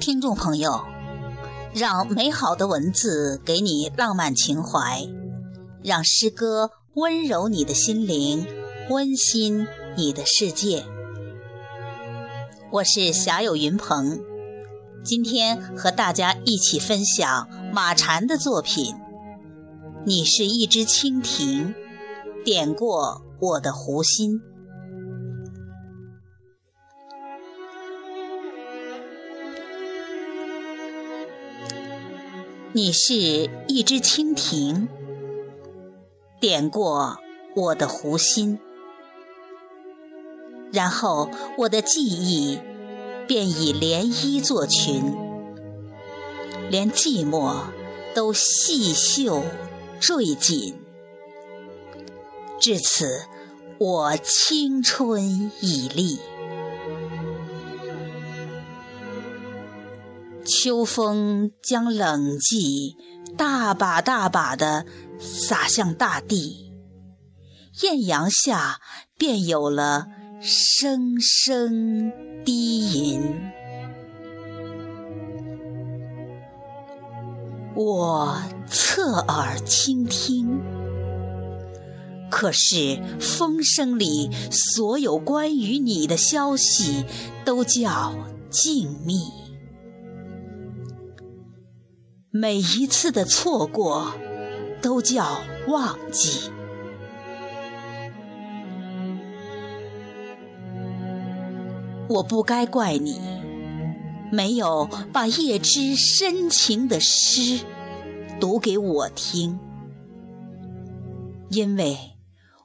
听众朋友，让美好的文字给你浪漫情怀，让诗歌温柔你的心灵，温馨你的世界。我是侠友云鹏，今天和大家一起分享马禅的作品。你是一只蜻蜓，点过我的湖心。你是一只蜻蜓，点过我的湖心，然后我的记忆便以涟漪作群，连寂寞都细绣缀锦。至此，我青春已立。秋风将冷寂大把大把地洒向大地，艳阳下便有了声声低吟。我侧耳倾听，可是风声里所有关于你的消息都叫静谧。每一次的错过，都叫忘记。我不该怪你，没有把叶芝深情的诗读给我听，因为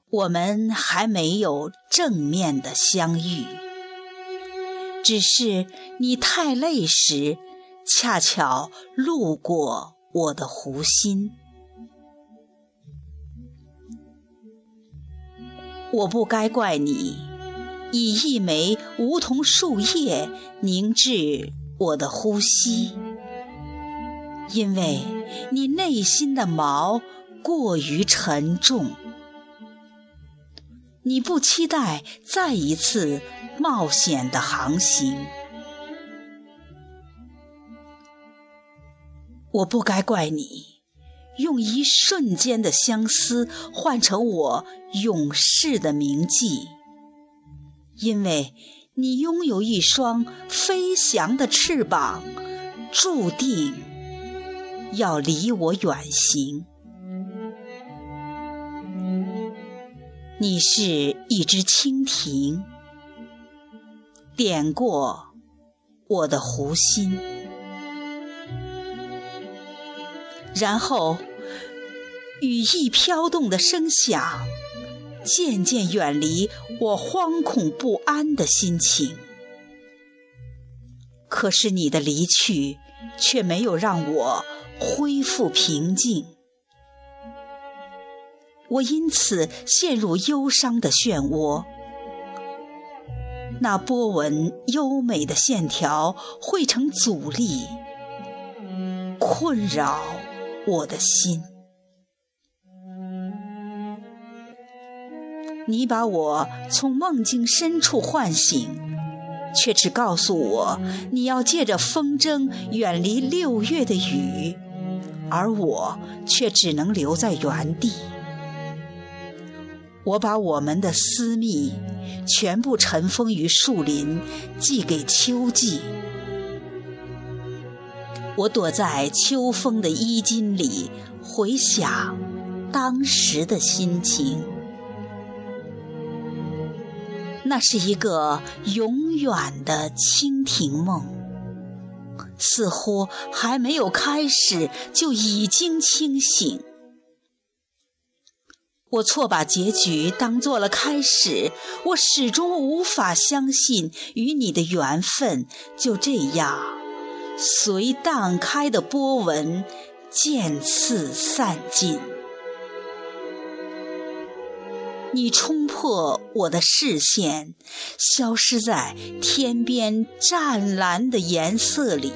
我们还没有正面的相遇。只是你太累时。恰巧路过我的湖心，我不该怪你以一枚梧桐树叶凝滞我的呼吸，因为你内心的锚过于沉重，你不期待再一次冒险的航行。我不该怪你，用一瞬间的相思换成我永世的铭记，因为你拥有一双飞翔的翅膀，注定要离我远行。你是一只蜻蜓，点过我的湖心。然后，羽翼飘动的声响，渐渐远离我惶恐不安的心情。可是你的离去，却没有让我恢复平静。我因此陷入忧伤的漩涡，那波纹优美的线条汇成阻力，困扰。我的心，你把我从梦境深处唤醒，却只告诉我你要借着风筝远离六月的雨，而我却只能留在原地。我把我们的私密全部尘封于树林，寄给秋季。我躲在秋风的衣襟里，回想当时的心情。那是一个永远的蜻蜓梦，似乎还没有开始就已经清醒。我错把结局当做了开始，我始终无法相信与你的缘分就这样。随荡开的波纹渐次散尽，你冲破我的视线，消失在天边湛蓝的颜色里。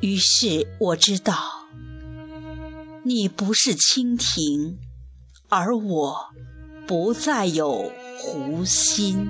于是我知道，你不是蜻蜓，而我不再有湖心。